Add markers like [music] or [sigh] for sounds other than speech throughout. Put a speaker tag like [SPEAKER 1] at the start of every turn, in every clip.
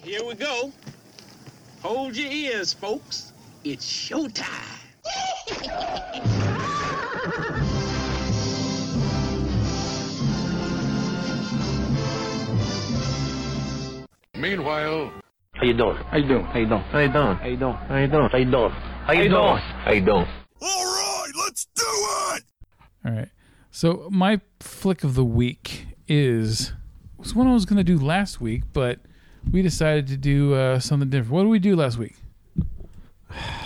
[SPEAKER 1] right, here we go. Hold your ears, folks. It's showtime.
[SPEAKER 2] Meanwhile,
[SPEAKER 3] How you doing?
[SPEAKER 4] How you doing?
[SPEAKER 3] How you doing?
[SPEAKER 4] How you doing?
[SPEAKER 3] How you doing? How you doing? How you doing? How you doing? How you doing?
[SPEAKER 2] all right, let's do it.
[SPEAKER 5] All right. So my flick of the week is was one I was going to do last week, but we decided to do uh, something different. What did we do last week?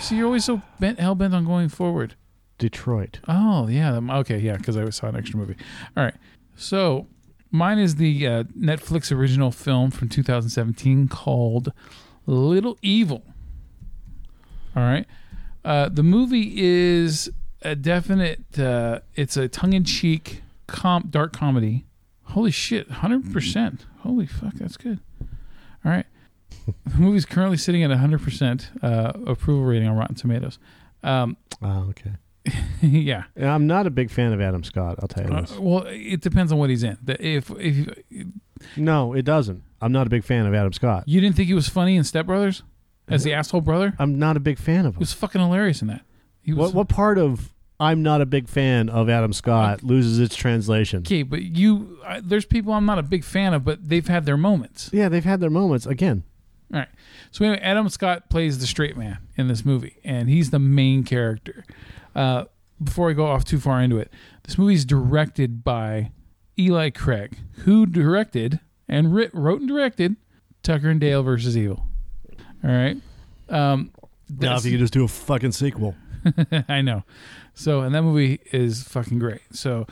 [SPEAKER 5] See, you're always so bent, hell bent on going forward.
[SPEAKER 6] Detroit.
[SPEAKER 5] Oh yeah, okay, yeah, because I saw an extra movie. All right, so mine is the uh, Netflix original film from 2017 called Little Evil. All right, uh, the movie is a definite. Uh, it's a tongue-in-cheek com- dark comedy. Holy shit, 100 percent. Holy fuck, that's good. All right, the movie's currently sitting at 100 percent uh, approval rating on Rotten Tomatoes. Um,
[SPEAKER 6] Oh, okay. [laughs]
[SPEAKER 5] yeah.
[SPEAKER 6] I'm not a big fan of Adam Scott. I'll tell you
[SPEAKER 5] Uh,
[SPEAKER 6] this.
[SPEAKER 5] well, it depends on what he's in. The- If if
[SPEAKER 6] No, it doesn't. I'm not a big fan of Adam Scott.
[SPEAKER 5] you didn't think he was funny in Step Brothers as the asshole brother,
[SPEAKER 6] I'm not a big fan of him.
[SPEAKER 5] he was fucking hilarious in that. He was
[SPEAKER 6] What what part of I'm not a big fan of Adam Scott loses its translation?
[SPEAKER 5] okay, but you uh, there's people I'm not a big fan of, but they've had their moments.
[SPEAKER 6] Yeah, they've had their moments. Again,
[SPEAKER 5] All right. So anyway, Adam Scott plays the straight man in this movie, and he's the main character. Uh, before I go off too far into it, this movie is directed by Eli Craig, who directed and writ, wrote and directed Tucker and Dale versus Evil. All right. Um,
[SPEAKER 6] now if you could just do a fucking sequel. [laughs]
[SPEAKER 5] I know. So, and that movie is fucking great. So,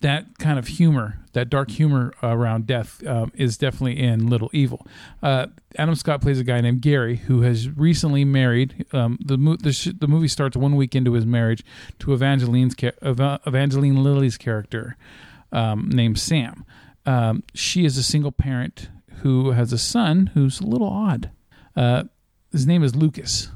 [SPEAKER 5] that kind of humor, that dark humor around death, um, is definitely in Little Evil. Uh, Adam Scott plays a guy named Gary who has recently married. Um, the mo- the, sh- the movie starts one week into his marriage to Evangeline's Eva- Evangeline Lilly's character um, named Sam. Um, she is a single parent who has a son who's a little odd. Uh, his name is Lucas,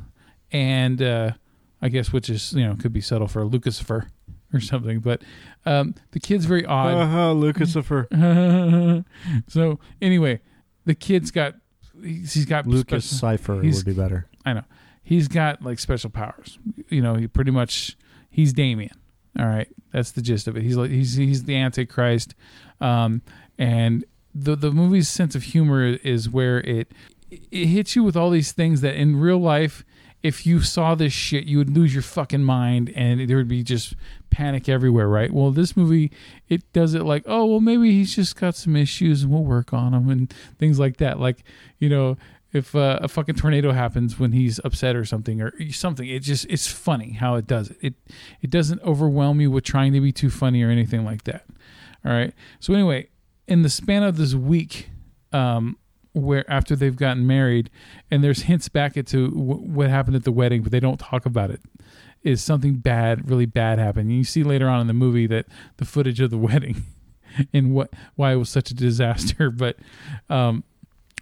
[SPEAKER 5] and uh, I guess which is you know could be subtle for Lucifer [laughs] or something. But um, the kid's very odd.
[SPEAKER 6] Uh-huh, Lucifer. [laughs]
[SPEAKER 5] so anyway, the kid's got he's, he's got
[SPEAKER 6] Lucas
[SPEAKER 5] special-
[SPEAKER 6] Cipher would be better.
[SPEAKER 5] I know he's got like special powers. You know, he pretty much he's Damien. All right, that's the gist of it. He's like he's he's the Antichrist, um, and the the movie's sense of humor is where it it hits you with all these things that in real life. If you saw this shit, you would lose your fucking mind, and there would be just panic everywhere, right? Well, this movie, it does it like, oh, well, maybe he's just got some issues, and we'll work on them, and things like that. Like, you know, if uh, a fucking tornado happens when he's upset or something or something it just it's funny how it does it it it doesn't overwhelm you with trying to be too funny or anything like that all right so anyway in the span of this week um where after they've gotten married and there's hints back into w- what happened at the wedding but they don't talk about it is something bad really bad happened you see later on in the movie that the footage of the [laughs] wedding and what why it was such a disaster [laughs] but um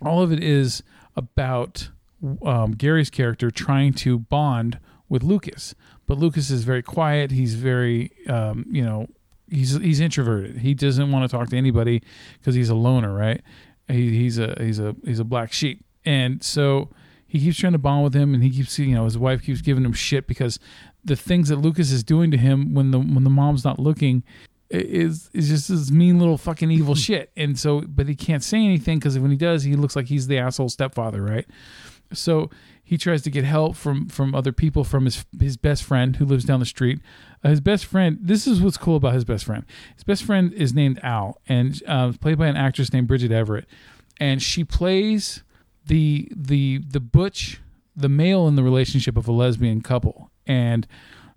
[SPEAKER 5] all of it is about um, Gary's character trying to bond with Lucas, but Lucas is very quiet. He's very, um, you know, he's he's introverted. He doesn't want to talk to anybody because he's a loner, right? He, he's a he's a he's a black sheep, and so he keeps trying to bond with him, and he keeps you know his wife keeps giving him shit because the things that Lucas is doing to him when the when the mom's not looking is is just this mean little fucking evil [laughs] shit. And so, but he can't say anything because when he does, he looks like he's the asshole stepfather, right? So he tries to get help from from other people, from his his best friend who lives down the street. Uh, his best friend. This is what's cool about his best friend. His best friend is named Al, and uh, played by an actress named Bridget Everett, and she plays the the the butch, the male in the relationship of a lesbian couple. And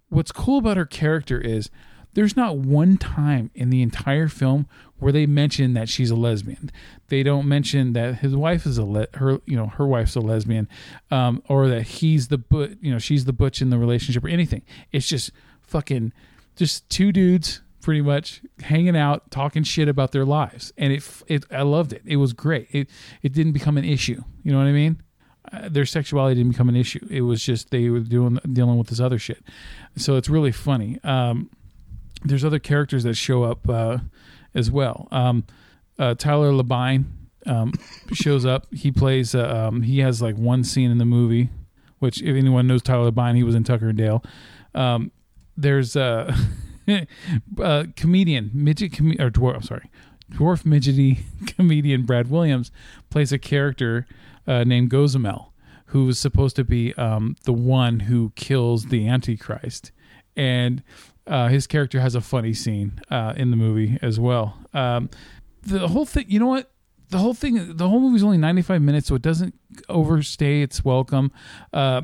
[SPEAKER 5] what's cool about her character is there's not one time in the entire film where they mention that she's a lesbian. They don't mention that his wife is a le- her you know her wife's a lesbian, um, or that he's the but you know she's the butch in the relationship or anything. It's just fucking just two dudes pretty much hanging out talking shit about their lives and it it I loved it. It was great. It it didn't become an issue. You know what I mean? Uh, their sexuality didn't become an issue. It was just they were doing dealing with this other shit. So it's really funny. Um, there's other characters that show up uh, as well. Um, uh, Tyler Labine um, shows up. He plays. Uh, um, he has like one scene in the movie, which if anyone knows Tyler Bine, he was in Tucker and Dale. Um, there's a, [laughs] a comedian, midget com- or dwarf. I'm sorry, dwarf midgety [laughs] comedian Brad Williams plays a character uh, named Gozamel, who is supposed to be um, the one who kills the Antichrist, and uh, his character has a funny scene uh, in the movie as well. Um, the whole thing, you know what? The whole thing, the whole movie's only 95 minutes, so it doesn't overstay its welcome. Uh,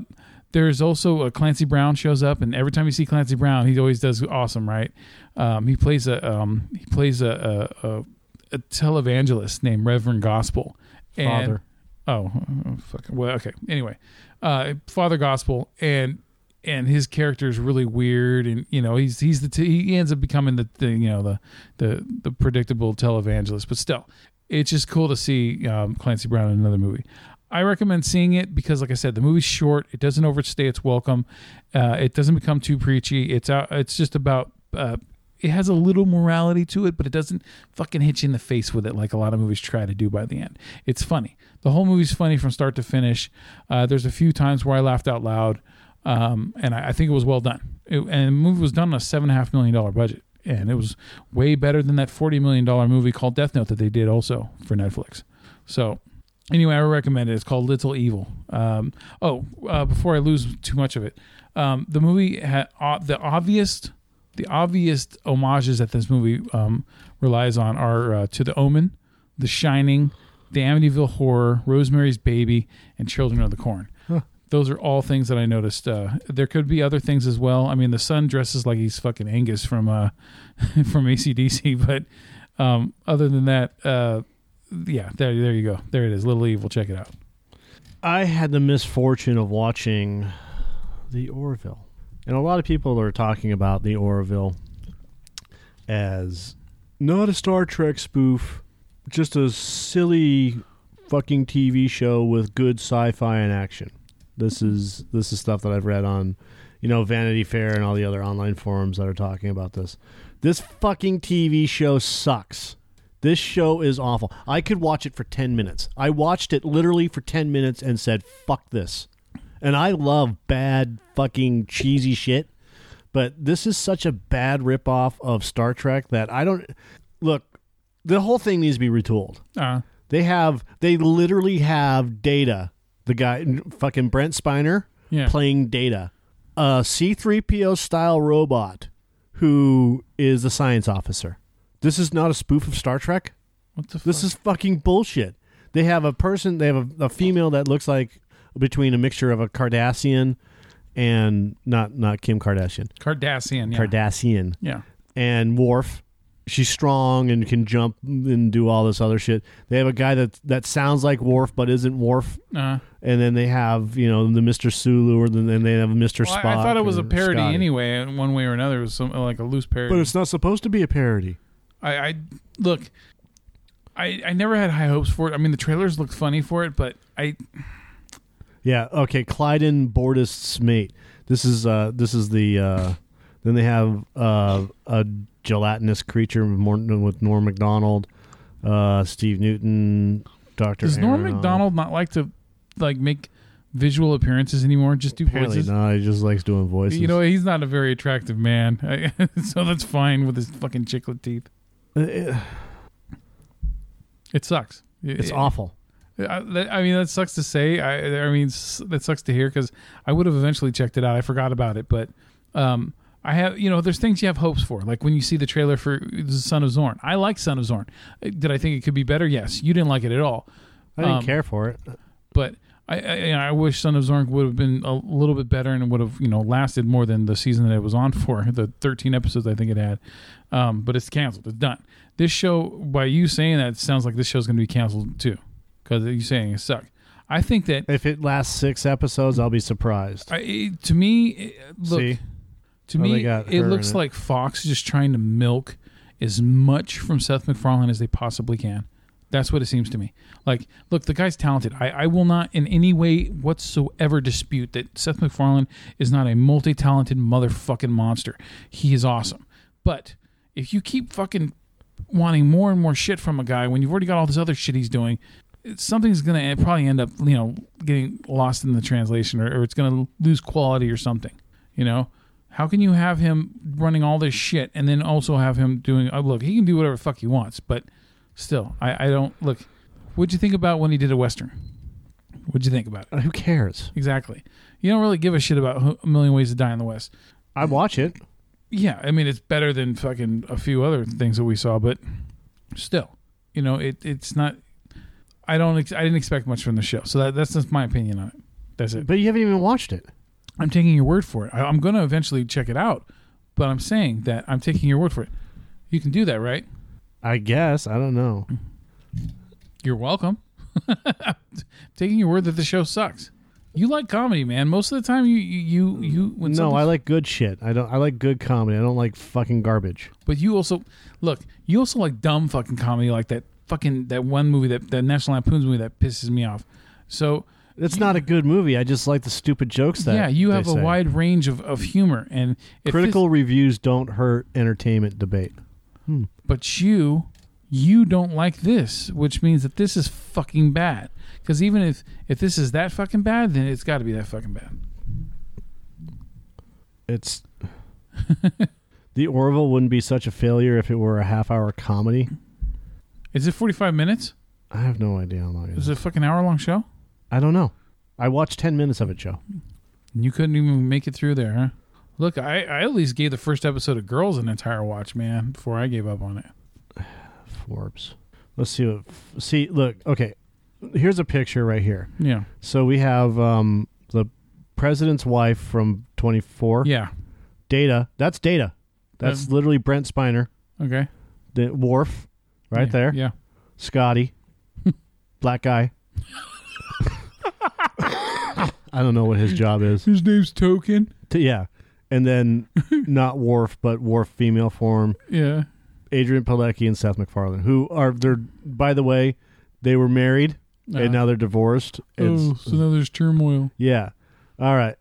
[SPEAKER 5] there's also a Clancy Brown shows up, and every time you see Clancy Brown, he always does awesome, right? Um, he plays a um, he plays a, a, a, a televangelist named Reverend Gospel. And,
[SPEAKER 6] Father.
[SPEAKER 5] Oh, oh, fuck. Well, okay. Anyway, uh, Father Gospel, and and his character is really weird, and you know he's he's the t- he ends up becoming the, the you know the the the predictable televangelist, but still, it's just cool to see um, Clancy Brown in another movie. I recommend seeing it because, like I said, the movie's short. It doesn't overstay its welcome. Uh, it doesn't become too preachy. It's out. It's just about. Uh, it has a little morality to it, but it doesn't fucking hit you in the face with it like a lot of movies try to do by the end. It's funny. The whole movie's funny from start to finish. Uh, there's a few times where I laughed out loud, um, and I, I think it was well done. It, and the movie was done on a seven and a half million dollar budget, and it was way better than that forty million dollar movie called Death Note that they did also for Netflix. So anyway, I recommend it. It's called Little Evil. Um, oh, uh, before I lose too much of it, um, the movie had uh, the obvious, the obvious homages that this movie um, relies on are uh, to The Omen, The Shining, The Amityville Horror, Rosemary's Baby, and Children of the Corn. Those are all things that I noticed. Uh, there could be other things as well. I mean, the son dresses like he's fucking Angus from uh, [laughs] from ACDC, but um, other than that, uh, yeah, there, there you go. There it is. Little Evil. Check it out.
[SPEAKER 6] I had the misfortune of watching the Orville, and a lot of people are talking about the Orville as not a Star Trek spoof, just a silly fucking TV show with good sci-fi and action. This is this is stuff that I've read on, you know, Vanity Fair and all the other online forums that are talking about this. This fucking TV show sucks. This show is awful. I could watch it for 10 minutes. I watched it literally for 10 minutes and said, fuck this. And I love bad, fucking cheesy shit. But this is such a bad ripoff of Star Trek that I don't. Look, the whole thing needs to be retooled.
[SPEAKER 5] Uh,
[SPEAKER 6] They have, they literally have Data, the guy, fucking Brent Spiner,
[SPEAKER 5] Yeah.
[SPEAKER 6] playing Data, a C3PO style robot who is a science officer. This is not a spoof of Star Trek.
[SPEAKER 5] what the
[SPEAKER 6] This
[SPEAKER 5] fuck?
[SPEAKER 6] is fucking bullshit. They have a person, they have a, a female that looks like between a mixture of a Cardassian and not not Kim Kardashian,
[SPEAKER 5] Cardassian. Yeah.
[SPEAKER 6] Cardassian
[SPEAKER 5] yeah.
[SPEAKER 6] and Worf. She's strong and can jump and do all this other shit. They have a guy that that sounds like Worf but isn't Worf,
[SPEAKER 5] Uh,
[SPEAKER 6] and then they have you know the Mister Sulu, or then they have Mister
[SPEAKER 5] well,
[SPEAKER 6] Spock.
[SPEAKER 5] I, I thought it was a parody
[SPEAKER 6] Scotty.
[SPEAKER 5] anyway, in one way or another. It was some, like a loose parody.
[SPEAKER 6] but it's not supposed to be a parody.
[SPEAKER 5] I, I look. I, I never had high hopes for it. I mean, the trailers looked funny for it, but I
[SPEAKER 6] Yeah. Okay. Clyden Bordist's mate. This is uh this is the uh then they have uh a gelatinous creature with with Norm Macdonald, uh Steve Newton, Doctor.
[SPEAKER 5] does Norm Macdonald not like to like make visual appearances anymore? Just do
[SPEAKER 6] Apparently
[SPEAKER 5] voices.
[SPEAKER 6] not. He just likes doing voices.
[SPEAKER 5] You know, he's not a very attractive man, [laughs] so that's fine with his fucking chiclet teeth.
[SPEAKER 6] Uh, it-
[SPEAKER 5] It sucks.
[SPEAKER 6] it's
[SPEAKER 5] It-
[SPEAKER 6] awful.
[SPEAKER 5] I, I mean, that sucks to say. I, I mean, that sucks to hear because I would have eventually checked it out. I forgot about it, but um, I have, you know, there's things you have hopes for. Like when you see the trailer for the Son of Zorn. I like Son of Zorn. Uh, Did I think it could be better? Yes. You didn't like it at all,
[SPEAKER 6] I didn't
[SPEAKER 5] Um,
[SPEAKER 6] care for it.
[SPEAKER 5] but I, I, I wish Son of Zorn would have been a little bit better and would have, you know, lasted more than the season that it was on [laughs] for. The 13 episodes I think it had, um, but it's canceled. It's done. This show, by you saying that, it sounds like this show's going to be canceled too, because you're saying it sucked. I think that
[SPEAKER 6] If it lasts six episodes, I'll be surprised.
[SPEAKER 5] I, to me, look,
[SPEAKER 6] See?
[SPEAKER 5] To
[SPEAKER 6] Oh,
[SPEAKER 5] me, it looks
[SPEAKER 6] in it.
[SPEAKER 5] like Fox is just trying to milk as much from Seth MacFarlane as they possibly can. That's what it seems to me. Like, look, the guy's talented. I, I will not in any way whatsoever dispute that Seth MacFarlane is not a multi-talented motherfucking monster. He is awesome. But if you keep fucking wanting more and more shit from a guy when you've already got all this other shit he's doing, something's gonna probably end up you know getting lost in the translation or, or it's gonna lose quality or something. You know, how can you have him running all this shit and then also have him doing? Uh, look, he can do whatever the fuck he wants, but still, I, I don't look. What'd you think about when he did a western? What'd you think about it?
[SPEAKER 6] Uh, Who cares?
[SPEAKER 5] Exactly. You don't really give a shit about A Million Ways to Die in the West.
[SPEAKER 6] I watch it.
[SPEAKER 5] Yeah, I mean it's better than fucking a few other things that we saw, but still, you know, it it's not. I don't. Ex- I didn't expect much from the show, so that, that's just my opinion on it. That's it.
[SPEAKER 6] But you haven't even watched it.
[SPEAKER 5] I'm taking your word for it. I, I'm going to eventually check it out, but I'm saying that I'm taking your word for it. You can do that, right?
[SPEAKER 6] I guess. I don't know.
[SPEAKER 5] You're welcome. [laughs] taking your word that the show sucks. You like comedy, man. Most of the time, you you you,
[SPEAKER 6] no, I like good shit. I don't. I like good comedy. I don't like fucking garbage.
[SPEAKER 5] But you also look. You also like dumb fucking comedy, like that fucking that one movie that that National Lampoon's movie that pisses me off. So
[SPEAKER 6] It's not a good movie. I just like the stupid jokes that.
[SPEAKER 5] yeah, you have a
[SPEAKER 6] say.
[SPEAKER 5] wide range of, of humor, and
[SPEAKER 6] Critical reviews don't hurt entertainment debate.
[SPEAKER 5] This, but you you don't like this, which means that this is fucking bad. Because even if if this is that fucking bad, then it's got to be that fucking bad.
[SPEAKER 6] It's [laughs] the Orville wouldn't be such a failure if it were a half-hour comedy.
[SPEAKER 5] Is it forty five minutes?
[SPEAKER 6] I have no idea how long it
[SPEAKER 5] Is
[SPEAKER 6] is.
[SPEAKER 5] it a fucking hour long show?
[SPEAKER 6] I don't know. I watched ten minutes of it, Joe.
[SPEAKER 5] You couldn't even make it through there, huh? Look, I, I at least gave the first episode of Girls an entire watch, man, before I gave up on it. [sighs]
[SPEAKER 6] Forbes. Let's see what. See, look. Okay, here's a picture right here.
[SPEAKER 5] Yeah,
[SPEAKER 6] So we have um, the president's wife from 24.
[SPEAKER 5] yeah,
[SPEAKER 6] Data. That's Data. That's literally Brent Spiner.
[SPEAKER 5] okay,
[SPEAKER 6] The Worf, right
[SPEAKER 5] Yeah,
[SPEAKER 6] there.
[SPEAKER 5] Yeah,
[SPEAKER 6] Scotty, [laughs] black guy. I don't know what his job is.
[SPEAKER 5] his name's Token.
[SPEAKER 6] T- yeah, and then [laughs] not Worf, but Worf female form.
[SPEAKER 5] Yeah,
[SPEAKER 6] Adrianne Palicki and Seth MacFarlane, who are they're by the way, they were married
[SPEAKER 5] Uh,
[SPEAKER 6] and now they're divorced. It's,
[SPEAKER 5] oh, so now there's turmoil.
[SPEAKER 6] yeah. All right.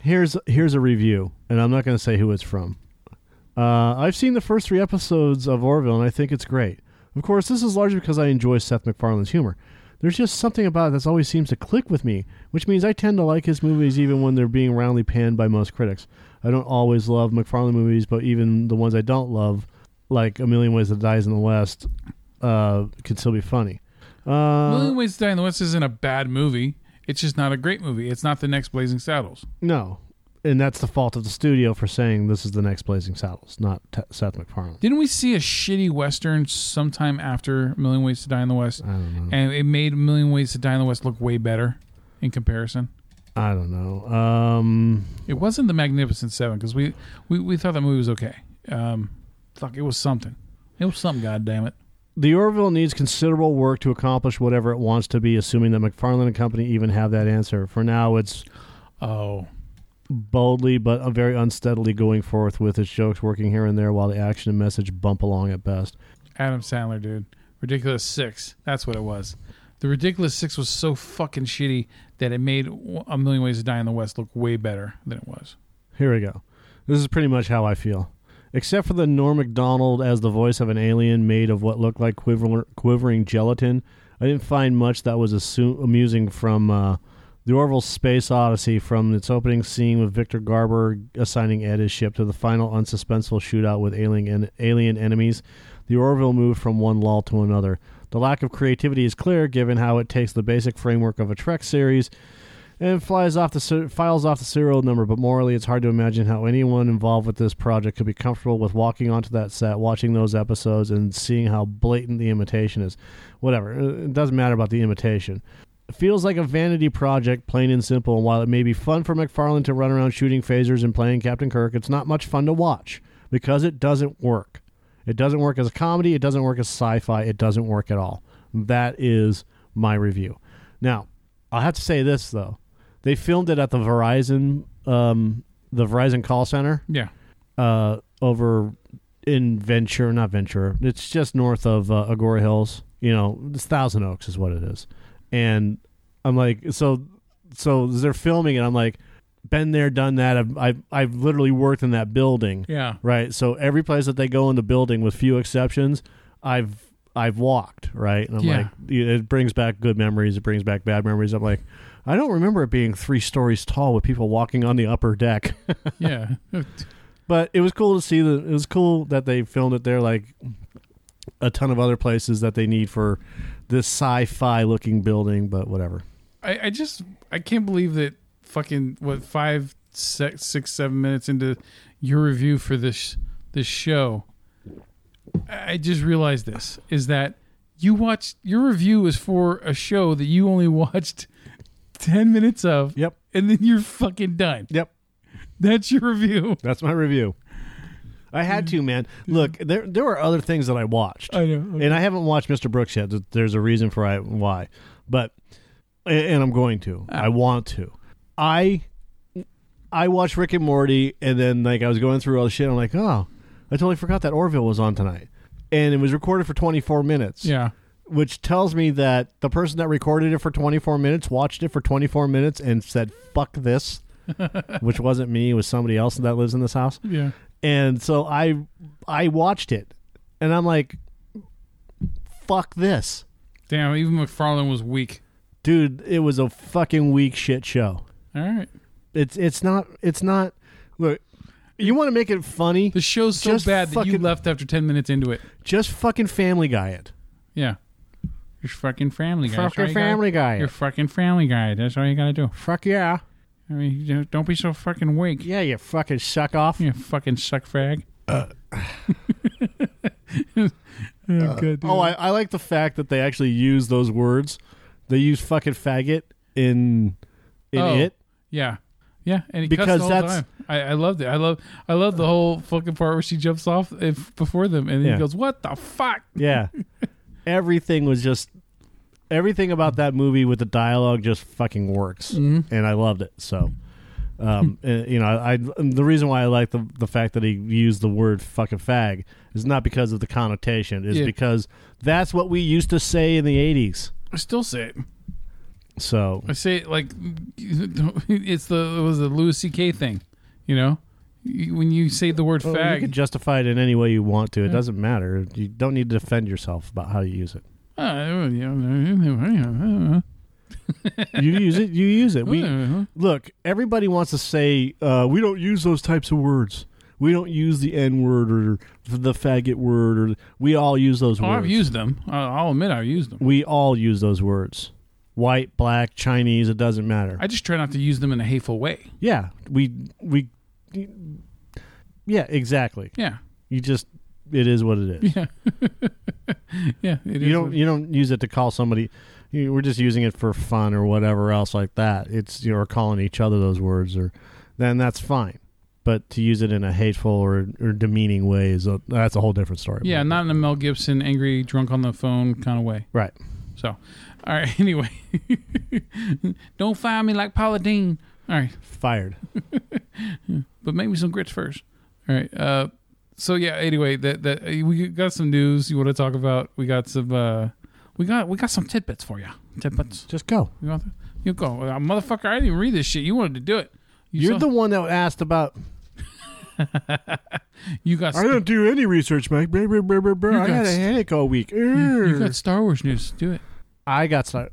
[SPEAKER 6] Here's here's a review, and I'm not going to say who it's from. Uh, I've seen the first three episodes of Orville, and I think it's great. Of course, this is largely because I enjoy Seth MacFarlane's humor. There's just something about it that always seems to click with me, which means I tend to like his movies even when they're being roundly panned by most critics. I don't always love MacFarlane movies, but even the ones I don't love, like A Million Ways to Die in the West, uh, can still be funny. Uh,
[SPEAKER 5] Million Ways to Die in the West isn't a bad movie. It's just not a great movie. It's not the next Blazing Saddles.
[SPEAKER 6] no, and that's the fault of the studio for saying this is the next Blazing Saddles, not T- Seth MacFarlane.
[SPEAKER 5] Didn't we see a shitty western sometime after Million Ways to Die in the West?
[SPEAKER 6] I don't know.
[SPEAKER 5] And it made Million Ways to Die in the West look way better in comparison.
[SPEAKER 6] I don't know. Um,
[SPEAKER 5] It wasn't the Magnificent Seven because we, we we thought that movie was okay. Um, fuck, it was something. It was something. God damn it.
[SPEAKER 6] The Orville needs considerable work to accomplish whatever it wants to be, assuming that MacFarlane and company even have that answer. For now, it's
[SPEAKER 5] Oh,
[SPEAKER 6] boldly but uh, very unsteadily going forth with its jokes working here and there while the action and message bump along at best.
[SPEAKER 5] Adam Sandler, dude. Ridiculous Six. That's what it was. The Ridiculous Six was so fucking shitty that it made A Million Ways to Die in the West look way better than it was.
[SPEAKER 6] Here we go. This is pretty much how I feel. Except for the Norm MacDonald as the voice of an alien made of what looked like quiver- quivering gelatin, I didn't find much that was assu- amusing from uh, the Orville Space Odyssey, from its opening scene with Victor Garber assigning Ed his ship to the final unsuspenseful shootout with alien, en- alien enemies. The Orville moved from one lull to another. The lack of creativity is clear given how it takes the basic framework of a Trek series and flies off the files off the serial number. But morally, it's hard to imagine how anyone involved with this project could be comfortable with walking onto that set, watching those episodes, and seeing how blatant the imitation is. Whatever, it doesn't matter about the imitation. It feels like a vanity project, plain and simple. And while it may be fun for MacFarlane to run around shooting phasers and playing Captain Kirk, it's not much fun to watch because it doesn't work. It doesn't work as a comedy. It doesn't work as sci-fi. It doesn't work at all. That is my review. Now, I'll have to say this though: they filmed it at the Verizon, um, the Verizon call center
[SPEAKER 5] Yeah.
[SPEAKER 6] uh, over in Ventura, not Ventura. It's just north of uh, Agoura Hills. You know, it's Thousand Oaks is what it is. And I'm like, so, so they're filming, and I'm like, been there, done that. I've, I've, I've literally worked in that building.
[SPEAKER 5] Yeah.
[SPEAKER 6] Right. So every place that they go in the building, with few exceptions, I've I've walked, right? And I'm
[SPEAKER 5] Yeah.
[SPEAKER 6] like, it brings back good memories. It brings back bad memories. I'm like, I don't remember it being three stories tall with people walking on the upper deck. [laughs]
[SPEAKER 5] Yeah.
[SPEAKER 6] but it was cool to see that. It was cool that they filmed it there, like a ton of other places that they need for this sci-fi looking building. But whatever.
[SPEAKER 5] I, I just I can't believe that fucking what five six, six seven minutes into your review for this this show I just realized this is that you watched your review is for a show that you only [laughs] watched 10 minutes of
[SPEAKER 6] Yep.
[SPEAKER 5] and then you're fucking done
[SPEAKER 6] Yep.
[SPEAKER 5] that's your review
[SPEAKER 6] That's my review. I had mm-hmm. to, man. Look, mm-hmm. there there were other things that I watched.
[SPEAKER 5] I know
[SPEAKER 6] and I haven't watched Mr. Brooks yet. There's a reason for I, why, but and and I'm going to. Ah. I want to. I I watched Rick and Morty, and then like I was going through all the shit. I'm like, oh, I totally forgot that Orville was on tonight, and it was recorded for 24 minutes.
[SPEAKER 5] yeah
[SPEAKER 6] which tells me that the person that recorded it for 24 minutes watched it for 24 minutes and said, "Fuck this," [laughs] which wasn't me. It was somebody else that lives in this house.
[SPEAKER 5] yeah
[SPEAKER 6] And so I I watched it and I'm like fuck this.
[SPEAKER 5] damn even MacFarlane was weak
[SPEAKER 6] Dude, it was a fucking weak shit show.
[SPEAKER 5] all right
[SPEAKER 6] It's it's not it's not look you want to make it funny?
[SPEAKER 5] the show's so
[SPEAKER 6] Just
[SPEAKER 5] bad that you left after 10 minutes into it
[SPEAKER 6] Just fucking family guy it.
[SPEAKER 5] yeah you're fucking family guy
[SPEAKER 6] Fucking
[SPEAKER 5] you gotta-
[SPEAKER 6] family guy
[SPEAKER 5] You're fucking family guy. That's all you gotta do.
[SPEAKER 6] Fuck yeah.
[SPEAKER 5] I mean, don't be so fucking weak.
[SPEAKER 6] Yeah, you fucking suck off.
[SPEAKER 5] You fucking suck frag. [laughs]
[SPEAKER 6] Uh.
[SPEAKER 5] oh, good.
[SPEAKER 6] Oh, I, I like the fact that they actually use those words. They use fucking faggot in in
[SPEAKER 5] Oh.
[SPEAKER 6] it.
[SPEAKER 5] yeah, yeah. And he
[SPEAKER 6] Because
[SPEAKER 5] cussed the whole
[SPEAKER 6] that's-
[SPEAKER 5] time. I, I loved it. I love I love the whole fucking part where she jumps off if, before them, and then
[SPEAKER 6] Yeah.
[SPEAKER 5] he goes, "What the fuck?"
[SPEAKER 6] Yeah. [laughs] everything was just everything about that movie with the dialogue just fucking works,
[SPEAKER 5] Mm-hmm.
[SPEAKER 6] and I loved it. So, um, and, [laughs] you know, I, I the reason why I like the the fact that he used the word fucking fag is not because of the connotation, is
[SPEAKER 5] Yeah.
[SPEAKER 6] because that's what we used to say in the eighties.
[SPEAKER 5] I still say it.
[SPEAKER 6] So
[SPEAKER 5] I say it like [laughs] it's the it was the Louis C.K. thing. You know, when you say the word
[SPEAKER 6] well, you can justify it in any way you want to. It doesn't matter. You don't need to defend yourself about how you use it.
[SPEAKER 5] Uh, you
[SPEAKER 6] use it. You use it. We look. Everybody wants to say uh, we don't use those types of words. We don't use the N word or the faggot word, or we all use those
[SPEAKER 5] Oh,
[SPEAKER 6] words.
[SPEAKER 5] I've used them. I'll I'll admit I've used them.
[SPEAKER 6] we all use those words. White, black, Chinese. It doesn't matter.
[SPEAKER 5] I just try not to use them in a hateful way.
[SPEAKER 6] yeah, we we. Yeah, exactly.
[SPEAKER 5] Yeah,
[SPEAKER 6] You just it is what it is.
[SPEAKER 5] yeah, [laughs] yeah.
[SPEAKER 6] You don't you don't use it to call somebody. You, we're just using it for fun or whatever else like that. It's you're calling each other those words, or then that's fine. But to use it in a hateful or, or demeaning way is a, that's a whole different story.
[SPEAKER 5] yeah, not in a Mel Gibson, angry, drunk on the phone kind of way.
[SPEAKER 6] right.
[SPEAKER 5] So, all right. [laughs] Anyway, [laughs] don't fire me like Paula Deen. All right,
[SPEAKER 6] Fired.
[SPEAKER 5] but make me some grits first. All right. Uh, so yeah. Anyway, that that we got some news you want to talk about. We got some. Uh, we got we got some tidbits for you. Tidbits.
[SPEAKER 6] Just go.
[SPEAKER 5] You want? You go, uh, motherfucker. I didn't even read this shit. You wanted to do it. You
[SPEAKER 6] You're
[SPEAKER 5] saw-
[SPEAKER 6] the one that asked about. [laughs]
[SPEAKER 5] you got.
[SPEAKER 6] I don't do any research, Mike. Brr, brr, brr, brr, brr.
[SPEAKER 5] You
[SPEAKER 6] I
[SPEAKER 5] got
[SPEAKER 6] had a headache all week.
[SPEAKER 5] you, you got Star Wars news. Do it.
[SPEAKER 6] I got started.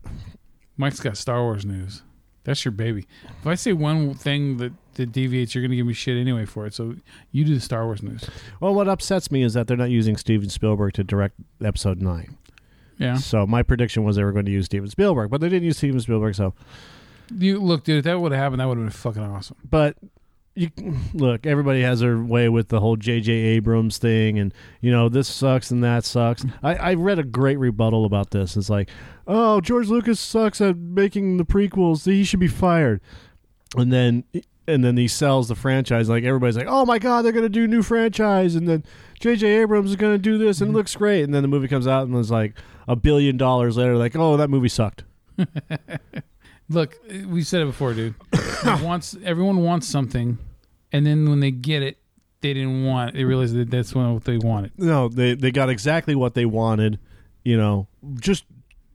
[SPEAKER 5] Mike's got Star Wars news. That's your baby. If I say one thing that, that deviates, you're gonna give me shit anyway for it. So you do the Star Wars news.
[SPEAKER 6] Well, what upsets me is that they're not using Steven Spielberg to direct Episode Nine.
[SPEAKER 5] Yeah.
[SPEAKER 6] So my prediction was they were going to use Steven Spielberg, but they didn't use Steven Spielberg. So
[SPEAKER 5] You look, dude. If that would have happened, that would have been fucking awesome.
[SPEAKER 6] but you look everybody has their way with the whole jj abrams thing and you know this sucks and that sucks. I, I read a great rebuttal about this. It's like oh george lucas sucks at making the prequels. He should be fired. And then and then he sells the franchise. Like everybody's like oh my god they're going to do new franchise. And then jj abrams is going to do this and it mm-hmm. looks great. And then the movie comes out and it's like a billion dollars later like oh that movie sucked [laughs]
[SPEAKER 5] Look, we said it before, dude. [coughs] wants everyone wants something, and then when they get it, they didn't want. It. They realize that that's what they wanted.
[SPEAKER 6] No, they they got exactly what they wanted. You know, just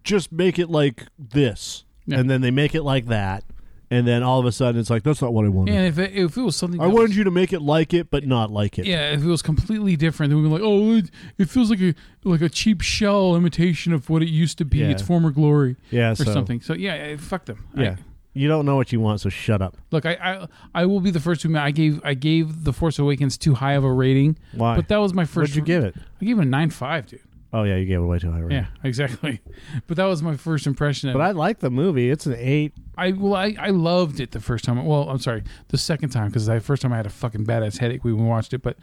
[SPEAKER 6] just make it like this,
[SPEAKER 5] Yeah.
[SPEAKER 6] and then they make it like that, and then all of a sudden it's like that's not what I wanted.
[SPEAKER 5] And if it, if it was something,
[SPEAKER 6] I wanted
[SPEAKER 5] was-
[SPEAKER 6] you to make it like it, but not like it.
[SPEAKER 5] Yeah, if it was completely different, then we'd be like, oh, it, it feels like a like a cheap shell imitation of what it used to be,
[SPEAKER 6] Yeah.
[SPEAKER 5] its former glory,
[SPEAKER 6] yeah.
[SPEAKER 5] or
[SPEAKER 6] So,
[SPEAKER 5] something. So yeah, fuck them. I-
[SPEAKER 6] Yeah, you don't know what you want, so shut up.
[SPEAKER 5] look, I, I I will be the first to admit I gave I gave the Force Awakens too high of a rating,
[SPEAKER 6] Why?
[SPEAKER 5] but that was my first.
[SPEAKER 6] What'd you give it?
[SPEAKER 5] I gave it a nine five, dude.
[SPEAKER 6] Oh yeah, you gave it way too high. Right?
[SPEAKER 5] Yeah, exactly. [laughs] But that was my first impression. Of
[SPEAKER 6] But
[SPEAKER 5] it.
[SPEAKER 6] I like the movie. It's an eight.
[SPEAKER 5] I well, I, I loved it the first time. Well, I'm sorry, the second time because the first time I had a fucking badass headache when we watched it. But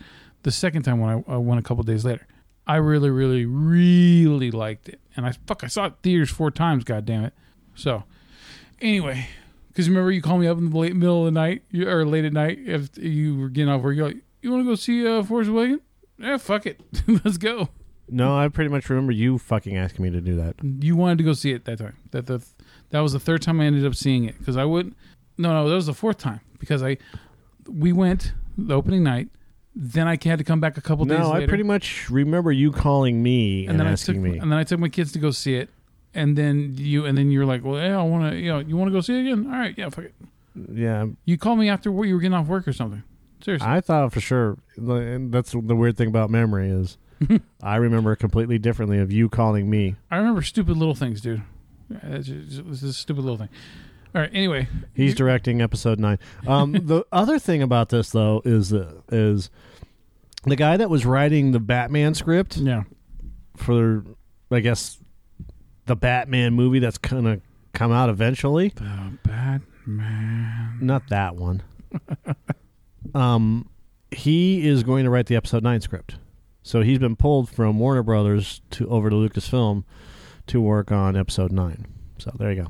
[SPEAKER 5] the second time when I, I went a couple days later, I really, really, really liked it. And I fuck, I saw it theaters four times. God damn it. So anyway, because remember you called me up in the late middle of the night or late at night if you were getting off work. You're like, you want to go see uh, Force Awakens? Yeah, fuck it, [laughs] let's go.
[SPEAKER 6] No, I pretty much remember you fucking asking me to do that.
[SPEAKER 5] You wanted to go see it that time. That the that was the third time I ended up seeing it because I would. No, no, that was the fourth time because I we went the opening night. Then I had to come back a couple days
[SPEAKER 6] No,
[SPEAKER 5] later.
[SPEAKER 6] I pretty much remember you calling me and,
[SPEAKER 5] and then I
[SPEAKER 6] asking
[SPEAKER 5] took
[SPEAKER 6] me.
[SPEAKER 5] and then I took my kids to go see it. And then you and then you were like, well, yeah, I want to, you know, you want to go see it again? All right, yeah, fuck it.
[SPEAKER 6] yeah,
[SPEAKER 5] You called me after what you were getting off work or something. Seriously,
[SPEAKER 6] I thought for sure. And that's the weird thing about memory is [laughs] I remember completely differently of you calling me.
[SPEAKER 5] I remember stupid little things, dude. It's just, it's just a stupid little thing. All right. Anyway,
[SPEAKER 6] He's directing episode nine. Um, [laughs] the other thing about this though is uh, is the guy that was writing the Batman script
[SPEAKER 5] yeah.
[SPEAKER 6] for, I guess, the Batman movie that's gonna come out eventually.
[SPEAKER 5] The Batman.
[SPEAKER 6] Not that one. [laughs] um, he is going to write the episode nine script. So he's been pulled from Warner Brothers to over to Lucasfilm to work on episode nine. So there you go.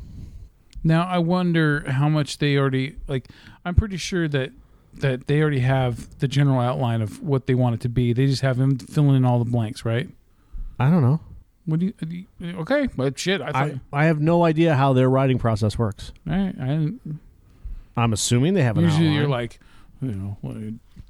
[SPEAKER 5] Now I wonder how much they already like. I'm pretty sure that that they already have the general outline of what they want it to be. They just have him filling in all the blanks, right?
[SPEAKER 6] I don't know.
[SPEAKER 5] What do you? do you- okay, but shit, I thought.
[SPEAKER 6] I, I have no idea how their writing process works.
[SPEAKER 5] all right, I,
[SPEAKER 6] I'm assuming they have an
[SPEAKER 5] usually
[SPEAKER 6] outline.
[SPEAKER 5] you're like, you know,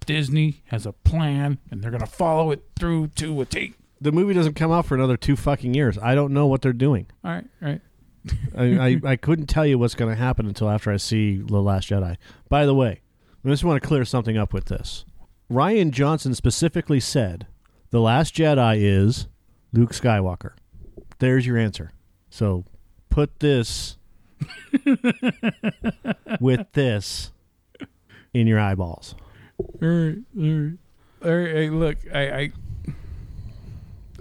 [SPEAKER 5] Disney has a plan and they're gonna follow it through to a T.
[SPEAKER 6] the movie doesn't come out for another two fucking years. I don't know what they're doing.
[SPEAKER 5] All right, all right. [laughs]
[SPEAKER 6] I, I, I couldn't tell you what's going to happen until after I see The Last Jedi. By the way, I just want to clear something up with this. Rian Johnson specifically said The Last Jedi is Luke Skywalker. There's your answer. So put this [laughs] with this in your eyeballs.
[SPEAKER 5] All right, all right. All right, hey, look, I,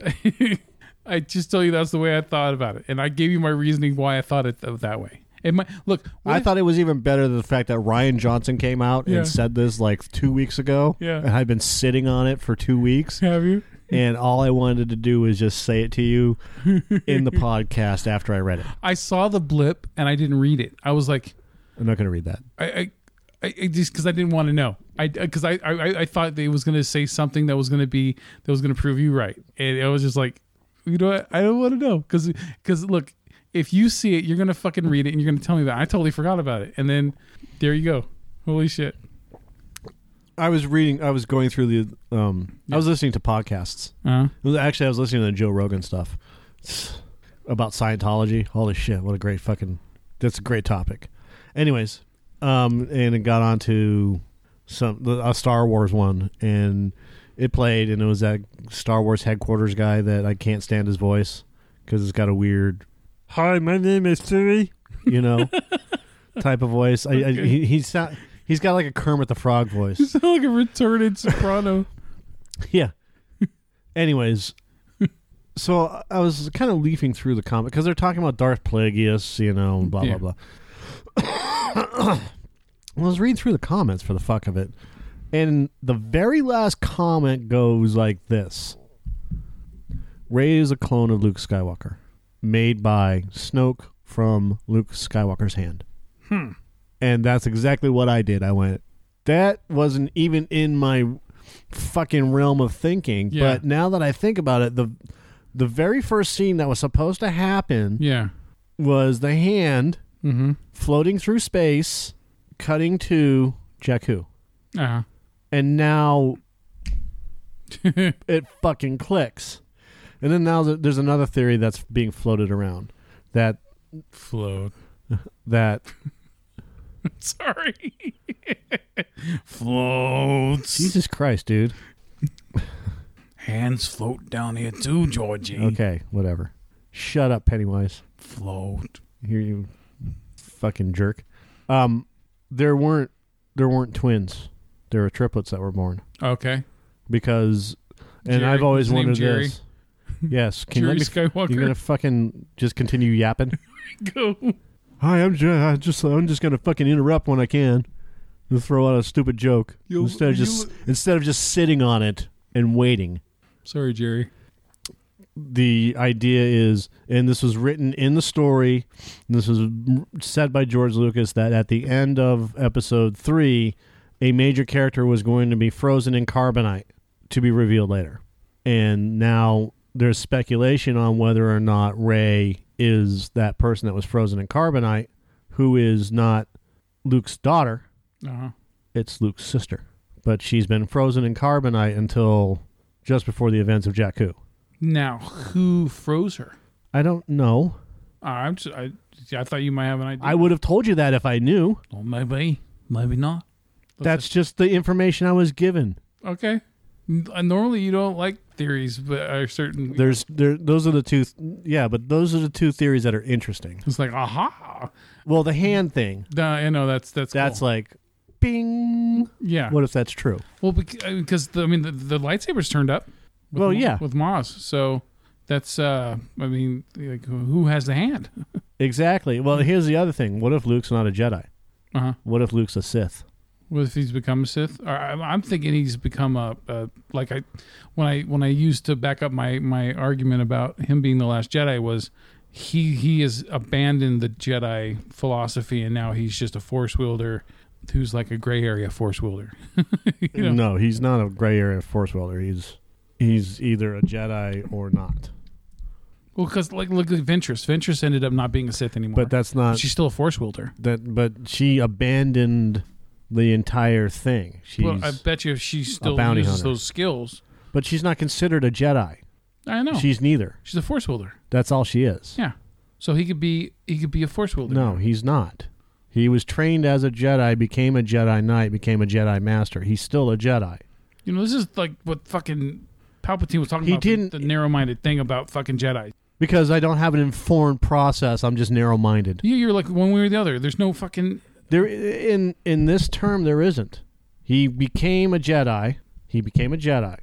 [SPEAKER 5] I, [laughs] I just tell you that's the way I thought about it, and I gave you my reasoning why I thought it th- that way. It might look.
[SPEAKER 6] I
[SPEAKER 5] if-
[SPEAKER 6] thought it was even better than the fact that Rian Johnson came out
[SPEAKER 5] Yeah.
[SPEAKER 6] and said this like two weeks ago.
[SPEAKER 5] Yeah.
[SPEAKER 6] And I've been sitting on it for two weeks.
[SPEAKER 5] Have you?
[SPEAKER 6] and all I wanted to do was just say it to you in the [laughs] podcast after I read it.
[SPEAKER 5] I saw the blip and I didn't read it. I was like,
[SPEAKER 6] I'm not going to read that.
[SPEAKER 5] I, I, I I just because I didn't want to know. I because I, I I thought they was gonna say something that was gonna be that was gonna prove you right, and I was just like, you know, what? I don't want to know because because look, if you see it, you're gonna fucking read it and you're gonna tell me about. it. I totally forgot about it, and then there you go. Holy shit!
[SPEAKER 6] I was reading. I was going through the. Um, I was listening to podcasts.
[SPEAKER 5] Uh,
[SPEAKER 6] was- Actually, I was listening to the Joe Rogan stuff about Scientology. Holy shit! What a great fucking. That's a great topic. Anyways, um, and it got on to some a Star Wars one, and it played, and it was that Star Wars headquarters guy that I can't stand his voice because it's got a weird. Hi, my name is Siri. You know, [laughs] type of voice. I, I, he, he's not, he's got like a Kermit the Frog voice.
[SPEAKER 5] you sound like a retarded soprano. [laughs]
[SPEAKER 6] Yeah. Anyways, so I was kind of leafing through the comic because they're talking about Darth Plagueis, you know, and blah
[SPEAKER 5] Yeah.
[SPEAKER 6] blah blah. [coughs] I was reading through the comments for the fuck of it, and the very last comment goes like this: "Rey is a clone of Luke Skywalker, made by Snoke from Luke Skywalker's hand."
[SPEAKER 5] Hmm.
[SPEAKER 6] And that's exactly what I did. I went, that wasn't even in my fucking realm of thinking.
[SPEAKER 5] Yeah.
[SPEAKER 6] But now that I think about it, the the very first scene that was supposed to happen
[SPEAKER 5] Yeah.
[SPEAKER 6] was the hand
[SPEAKER 5] Mm-hmm.
[SPEAKER 6] floating through space, cutting to Jakku.
[SPEAKER 5] Uh-huh.
[SPEAKER 6] And now [laughs] it fucking clicks. And then now th- there's another theory that's being floated around that
[SPEAKER 5] Float.
[SPEAKER 6] that [laughs]
[SPEAKER 5] Sorry. Floats.
[SPEAKER 6] Jesus Christ, dude.
[SPEAKER 5] Hands float down here too, Georgie.
[SPEAKER 6] Okay, whatever. Shut up, Pennywise.
[SPEAKER 5] Float.
[SPEAKER 6] Here you fucking jerk. Um there weren't there weren't twins. There were triplets that were born.
[SPEAKER 5] Okay.
[SPEAKER 6] Because and
[SPEAKER 5] Jerry-
[SPEAKER 6] I've always
[SPEAKER 5] his name
[SPEAKER 6] wondered
[SPEAKER 5] Jerry?
[SPEAKER 6] this. Yes, can
[SPEAKER 5] Jerry
[SPEAKER 6] you let me
[SPEAKER 5] Skywalker.
[SPEAKER 6] You're gonna fucking just continue yapping. [laughs]
[SPEAKER 5] go.
[SPEAKER 6] Hi, I'm just, I just I'm just gonna fucking interrupt when I can. And throw out a stupid joke
[SPEAKER 5] You-
[SPEAKER 6] instead of
[SPEAKER 5] you-
[SPEAKER 6] just instead of just sitting on it and waiting.
[SPEAKER 5] Sorry, Jerry.
[SPEAKER 6] The idea is, and this was written in the story. This was said by George Lucas that at the end of episode three, a major character was going to be frozen in carbonite to be revealed later. And now there's speculation on whether or not Rey is that person that was frozen in carbonite, who is not Luke's daughter.
[SPEAKER 5] Uh-huh.
[SPEAKER 6] It's Luke's sister. But she's been frozen in carbonite until just before the events of Jakku.
[SPEAKER 5] Now, who froze her?
[SPEAKER 6] I don't know.
[SPEAKER 5] Uh, I'm just, I, I thought you might have an idea.
[SPEAKER 6] I would have told you that if I knew.
[SPEAKER 5] Well, maybe, maybe not.
[SPEAKER 6] That's just the information I was given.
[SPEAKER 5] Okay. N- uh, Normally, you don't like theories, but are certain.
[SPEAKER 6] There's there those are the two yeah, but those are the two theories that are interesting.
[SPEAKER 5] It's like, aha.
[SPEAKER 6] Well, the hand thing,
[SPEAKER 5] Nah, I know that's that's
[SPEAKER 6] that's
[SPEAKER 5] cool.
[SPEAKER 6] like bing.
[SPEAKER 5] yeah.
[SPEAKER 6] What if that's true?
[SPEAKER 5] Well, because the, I mean the, the lightsabers turned up. With
[SPEAKER 6] Well,
[SPEAKER 5] Ma-
[SPEAKER 6] yeah.
[SPEAKER 5] with Maz. So that's uh, I mean, like, who has the hand? [laughs]
[SPEAKER 6] Exactly. Well, here's the other thing. What if Luke's not a Jedi?
[SPEAKER 5] Uh huh.
[SPEAKER 6] What if Luke's a Sith?
[SPEAKER 5] What if he's become a Sith? Or I'm thinking he's become a, a like I when I when I used to back up my my argument about him being the last Jedi was he he has abandoned the Jedi philosophy and now he's just a Force wielder who's like a gray area Force wielder. [laughs] you know?
[SPEAKER 6] No, he's not a gray area force wielder. He's he's either a Jedi or not.
[SPEAKER 5] Well, because like look at Ventress. Ventress ended up not being a Sith anymore.
[SPEAKER 6] But that's not
[SPEAKER 5] she's still a Force wielder.
[SPEAKER 6] that. But she abandoned the entire thing. She's
[SPEAKER 5] well, I bet you if she still
[SPEAKER 6] bounty
[SPEAKER 5] uses
[SPEAKER 6] hunter.
[SPEAKER 5] those skills,
[SPEAKER 6] but she's not considered a Jedi.
[SPEAKER 5] I know she's
[SPEAKER 6] She's neither.
[SPEAKER 5] she's a Force wielder.
[SPEAKER 6] That's all she is.
[SPEAKER 5] Yeah, so he could be he could be a Force wielder.
[SPEAKER 6] No, he's not. He was trained as a Jedi, became a Jedi Knight, became a Jedi Master. He's still a Jedi.
[SPEAKER 5] You know, this is like what fucking Palpatine was talking
[SPEAKER 6] He
[SPEAKER 5] about. the-
[SPEAKER 6] didn't-
[SPEAKER 5] the, narrow-minded thing about fucking Jedi.
[SPEAKER 6] Because I don't have an informed process, I'm just narrow-minded.
[SPEAKER 5] You, you're like one way or the other. There's no fucking.
[SPEAKER 6] There in in this term there isn't. He became a Jedi. He became a Jedi.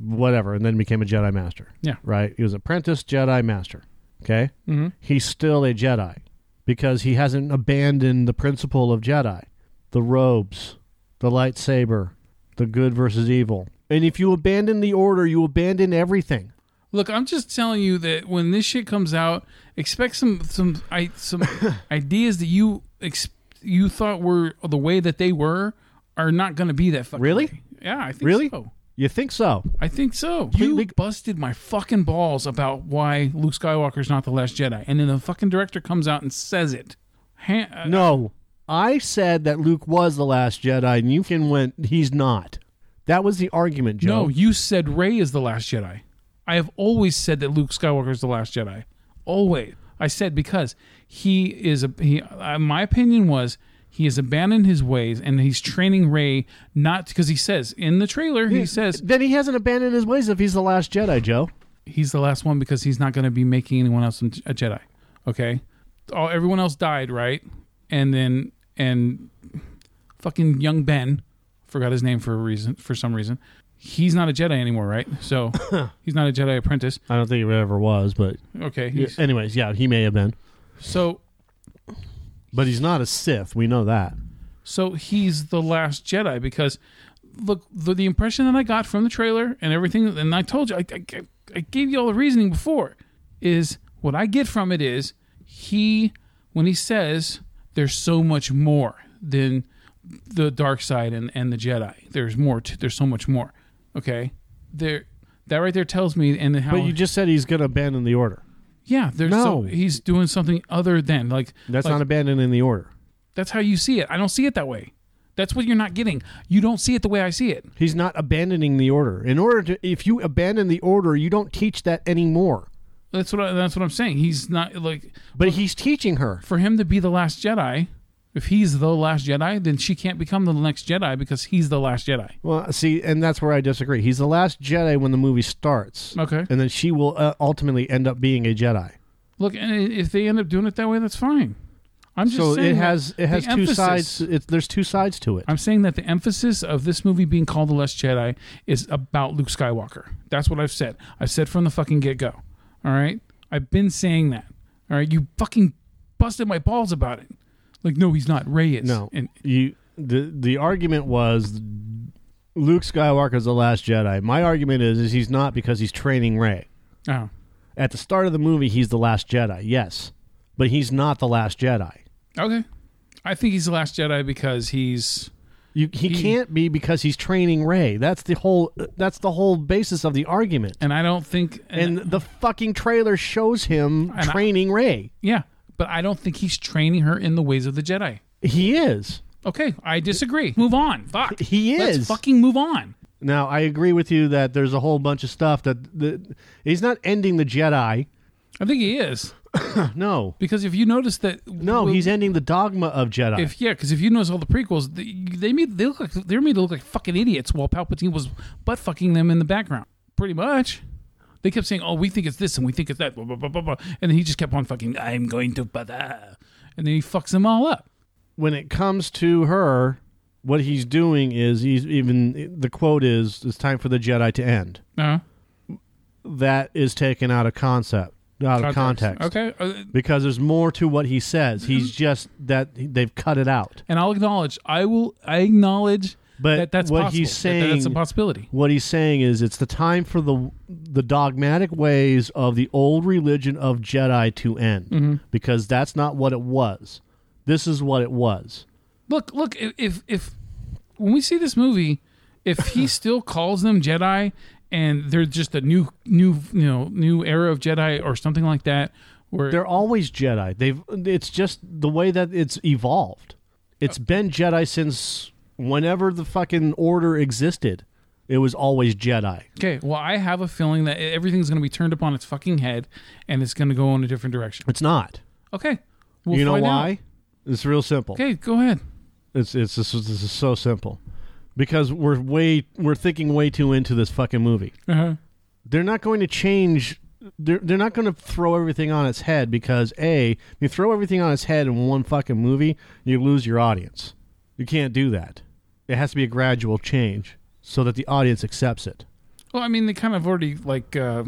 [SPEAKER 6] Whatever, and then became a Jedi Master.
[SPEAKER 5] Yeah.
[SPEAKER 6] Right? He was apprentice Jedi Master. Okay?
[SPEAKER 5] Mhm.
[SPEAKER 6] He's still a Jedi because he hasn't abandoned the principle of Jedi. The robes, the lightsaber, the good versus evil. And if you abandon the order, you abandon everything.
[SPEAKER 5] Look, I'm just telling you that when this shit comes out, expect some some I, some [laughs] ideas that you ex, you thought were the way that they were are not going to be that fucking.
[SPEAKER 6] Really?
[SPEAKER 5] way. Yeah, I think
[SPEAKER 6] Really?
[SPEAKER 5] so.
[SPEAKER 6] You think so?
[SPEAKER 5] I think so.
[SPEAKER 6] You-
[SPEAKER 5] busted my fucking balls about why Luke Skywalker's not the last Jedi, and then the fucking director comes out and says it. Ha- uh,
[SPEAKER 6] No. I said that Luke was the last Jedi, and you can went, he's not. That was the argument, Joe.
[SPEAKER 5] No, you said Rey is the last Jedi. I have always said that Luke Skywalker is the last Jedi. Always. I said because he is a he. Uh, my opinion was he has abandoned his ways and he's training Rey not because he says in the trailer he says
[SPEAKER 6] Then he hasn't abandoned his ways if he's the last Jedi, Joe.
[SPEAKER 5] he's the last one because he's not going to be making anyone else a Jedi. Okay, all everyone else died, right? And then and fucking young Ben forgot his name for a reason for some reason. He's not a Jedi anymore, right? So [coughs] he's not a Jedi apprentice.
[SPEAKER 6] I don't think he ever was, but
[SPEAKER 5] Okay, he's,
[SPEAKER 6] anyways, yeah, he may have been.
[SPEAKER 5] so
[SPEAKER 6] But he's not a Sith. We know that.
[SPEAKER 5] so he's the last Jedi because look the, the impression that I got from the trailer and everything, and I told you I, I, I gave you all the reasoning before is what I get from it is he when he says there's so much more than the dark side and, and the Jedi. There's more. To, there's so much more. Okay, there that right there tells me and how
[SPEAKER 6] But you just said he's going to abandon the order.
[SPEAKER 5] yeah. There's
[SPEAKER 6] No.
[SPEAKER 5] so he's doing something other than like
[SPEAKER 6] That's
[SPEAKER 5] like,
[SPEAKER 6] not abandoning the order.
[SPEAKER 5] That's how you see it. I don't see it that way. That's what you're not getting. You don't see it the way I see it.
[SPEAKER 6] He's not abandoning the order. In order to, if you abandon the order, you don't teach that anymore.
[SPEAKER 5] That's what I, that's what I'm saying. He's not like
[SPEAKER 6] But he's teaching her.
[SPEAKER 5] for him to be the last Jedi. If he's the last Jedi, then she can't become the next Jedi because he's the last Jedi.
[SPEAKER 6] Well, see, and that's where I disagree. He's the last Jedi when the movie starts.
[SPEAKER 5] Okay.
[SPEAKER 6] And then she will uh, ultimately end up being a Jedi.
[SPEAKER 5] Look, and if they end up doing it that way, that's fine. I'm just
[SPEAKER 6] So
[SPEAKER 5] saying
[SPEAKER 6] it has it has two
[SPEAKER 5] emphasis-
[SPEAKER 6] sides. It's, there's two sides to it.
[SPEAKER 5] I'm saying that the emphasis of this movie being called The Last Jedi is about Luke Skywalker. That's what I've said. I've said from the fucking get go. All right? I've been saying that. All right? You fucking busted my balls about it. Like, no, he's not. Rey is.
[SPEAKER 6] No,
[SPEAKER 5] And
[SPEAKER 6] you. The the argument was Luke Skywalker's the last Jedi. My argument is is he's not because he's training Rey.
[SPEAKER 5] oh,
[SPEAKER 6] At the start of the movie, he's the last Jedi. Yes, but he's not the last Jedi.
[SPEAKER 5] okay. I think he's the last Jedi because he's
[SPEAKER 6] You, he,
[SPEAKER 5] He-
[SPEAKER 6] can't be because he's training Rey. That's the whole. That's the whole basis of the argument.
[SPEAKER 5] and I don't think
[SPEAKER 6] And the fucking trailer shows him
[SPEAKER 5] And I-
[SPEAKER 6] training Rey.
[SPEAKER 5] yeah, but I don't think he's training her in the ways of the Jedi.
[SPEAKER 6] He is.
[SPEAKER 5] Okay, I disagree. Move on. Fuck.
[SPEAKER 6] He
[SPEAKER 5] Let's
[SPEAKER 6] is.
[SPEAKER 5] fucking move on.
[SPEAKER 6] Now I agree with you that there's a whole bunch of stuff that, that he's not ending the Jedi.
[SPEAKER 5] I think he is [coughs]
[SPEAKER 6] No,
[SPEAKER 5] because if you notice that
[SPEAKER 6] no,
[SPEAKER 5] well,
[SPEAKER 6] he's ending the dogma of Jedi.
[SPEAKER 5] If yeah, because if you notice all the prequels, they, they made they look like they're made to look like fucking idiots while Palpatine was butt fucking them in the background. Pretty much, they kept saying, "Oh, we think it's this and we think it's that," blah, blah, blah, blah, blah. and then he just kept on fucking, "I'm going to," blah. and then he fucks them all up.
[SPEAKER 6] when it comes to her, what he's doing is he's even the quote is "It's time for the Jedi to end."
[SPEAKER 5] Uh,
[SPEAKER 6] That is taken out of concept, out of context.
[SPEAKER 5] Okay, uh,
[SPEAKER 6] because there's more to what he says. He's just that they've cut it out.
[SPEAKER 5] and I'll acknowledge. I will. I acknowledge
[SPEAKER 6] But
[SPEAKER 5] that that's
[SPEAKER 6] what
[SPEAKER 5] possible,
[SPEAKER 6] he's
[SPEAKER 5] saying that that's a possibility.
[SPEAKER 6] What he's saying is it's the time for the the dogmatic ways of the old religion of Jedi to end
[SPEAKER 5] Mm-hmm.
[SPEAKER 6] because that's not what it was. This is what it was.
[SPEAKER 5] Look, look. If if when we see this movie, if he [coughs] still calls them Jedi and they're just a new new you know new era of Jedi or something like that, where
[SPEAKER 6] They're always Jedi. They've it's just the way that it's evolved. It's been Jedi since whenever the fucking order existed. It was always Jedi.
[SPEAKER 5] okay, well, I have a feeling that everything's going to be turned upon its fucking head and it's going to go in a different direction.
[SPEAKER 6] It's not.
[SPEAKER 5] Okay, we'll
[SPEAKER 6] you know
[SPEAKER 5] find out.
[SPEAKER 6] why? It's real simple.
[SPEAKER 5] Okay, go ahead.
[SPEAKER 6] It's it's this, is- this is so simple because we're way we're thinking way too into this fucking movie.
[SPEAKER 5] Uh-huh.
[SPEAKER 6] They're not going to change. They're they're not going to throw everything on its head because a you throw everything on its head in one fucking movie, you lose your audience. You can't do that. It has to be a gradual change so that the audience accepts it.
[SPEAKER 5] Well, I mean, they kind of already like uh,